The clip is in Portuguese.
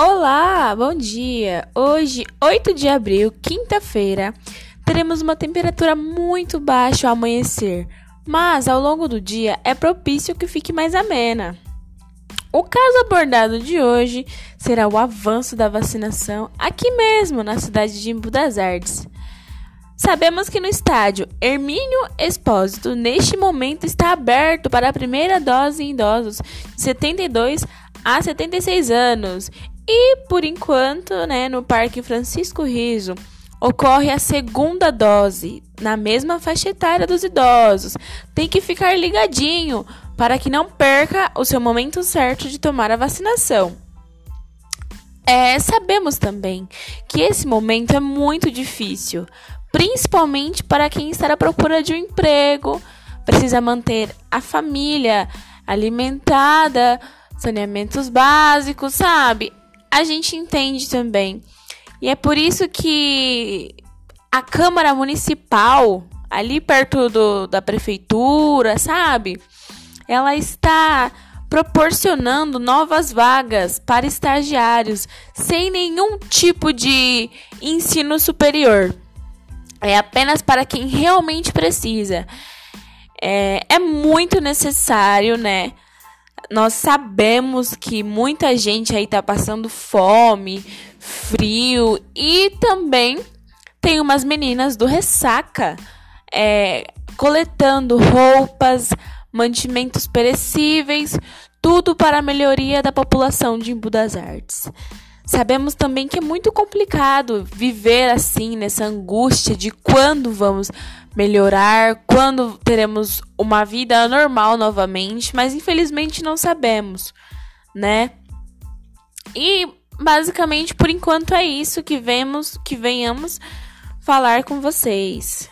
Olá, bom dia! Hoje, 8 de abril, quinta-feira, teremos uma temperatura muito baixa ao amanhecer, mas ao longo do dia é propício que fique mais amena. O caso abordado de hoje será o avanço da vacinação aqui mesmo, na cidade de Embu das Artes. Sabemos que no estádio Hermínio Expósito, neste momento, está aberto para a primeira dose em idosos de 72 a 76 anos e, por enquanto, né, no Parque Francisco Riso, ocorre a segunda dose, na mesma faixa etária dos idosos. Tem que ficar ligadinho para que não perca o seu momento certo de tomar a vacinação. É, sabemos também que esse momento é muito difícil, principalmente para quem está à procura de um emprego, precisa manter a família alimentada, saneamentos básicos, sabe? A gente entende também. E é por isso que a Câmara Municipal, ali perto do, da prefeitura, sabe? Ela está proporcionando novas vagas para estagiários sem nenhum tipo de ensino superior. É apenas para quem realmente precisa. É, é muito necessário, né? Nós sabemos que muita gente aí tá passando fome, frio e também tem umas meninas do Ressaca é, coletando roupas, mantimentos perecíveis, tudo para a melhoria da população de Embu das Artes. Sabemos também que é muito complicado viver assim, nessa angústia de quando vamos melhorar, quando teremos uma vida normal novamente, mas infelizmente não sabemos, né? E basicamente por enquanto é isso que vemos, que venhamos falar com vocês.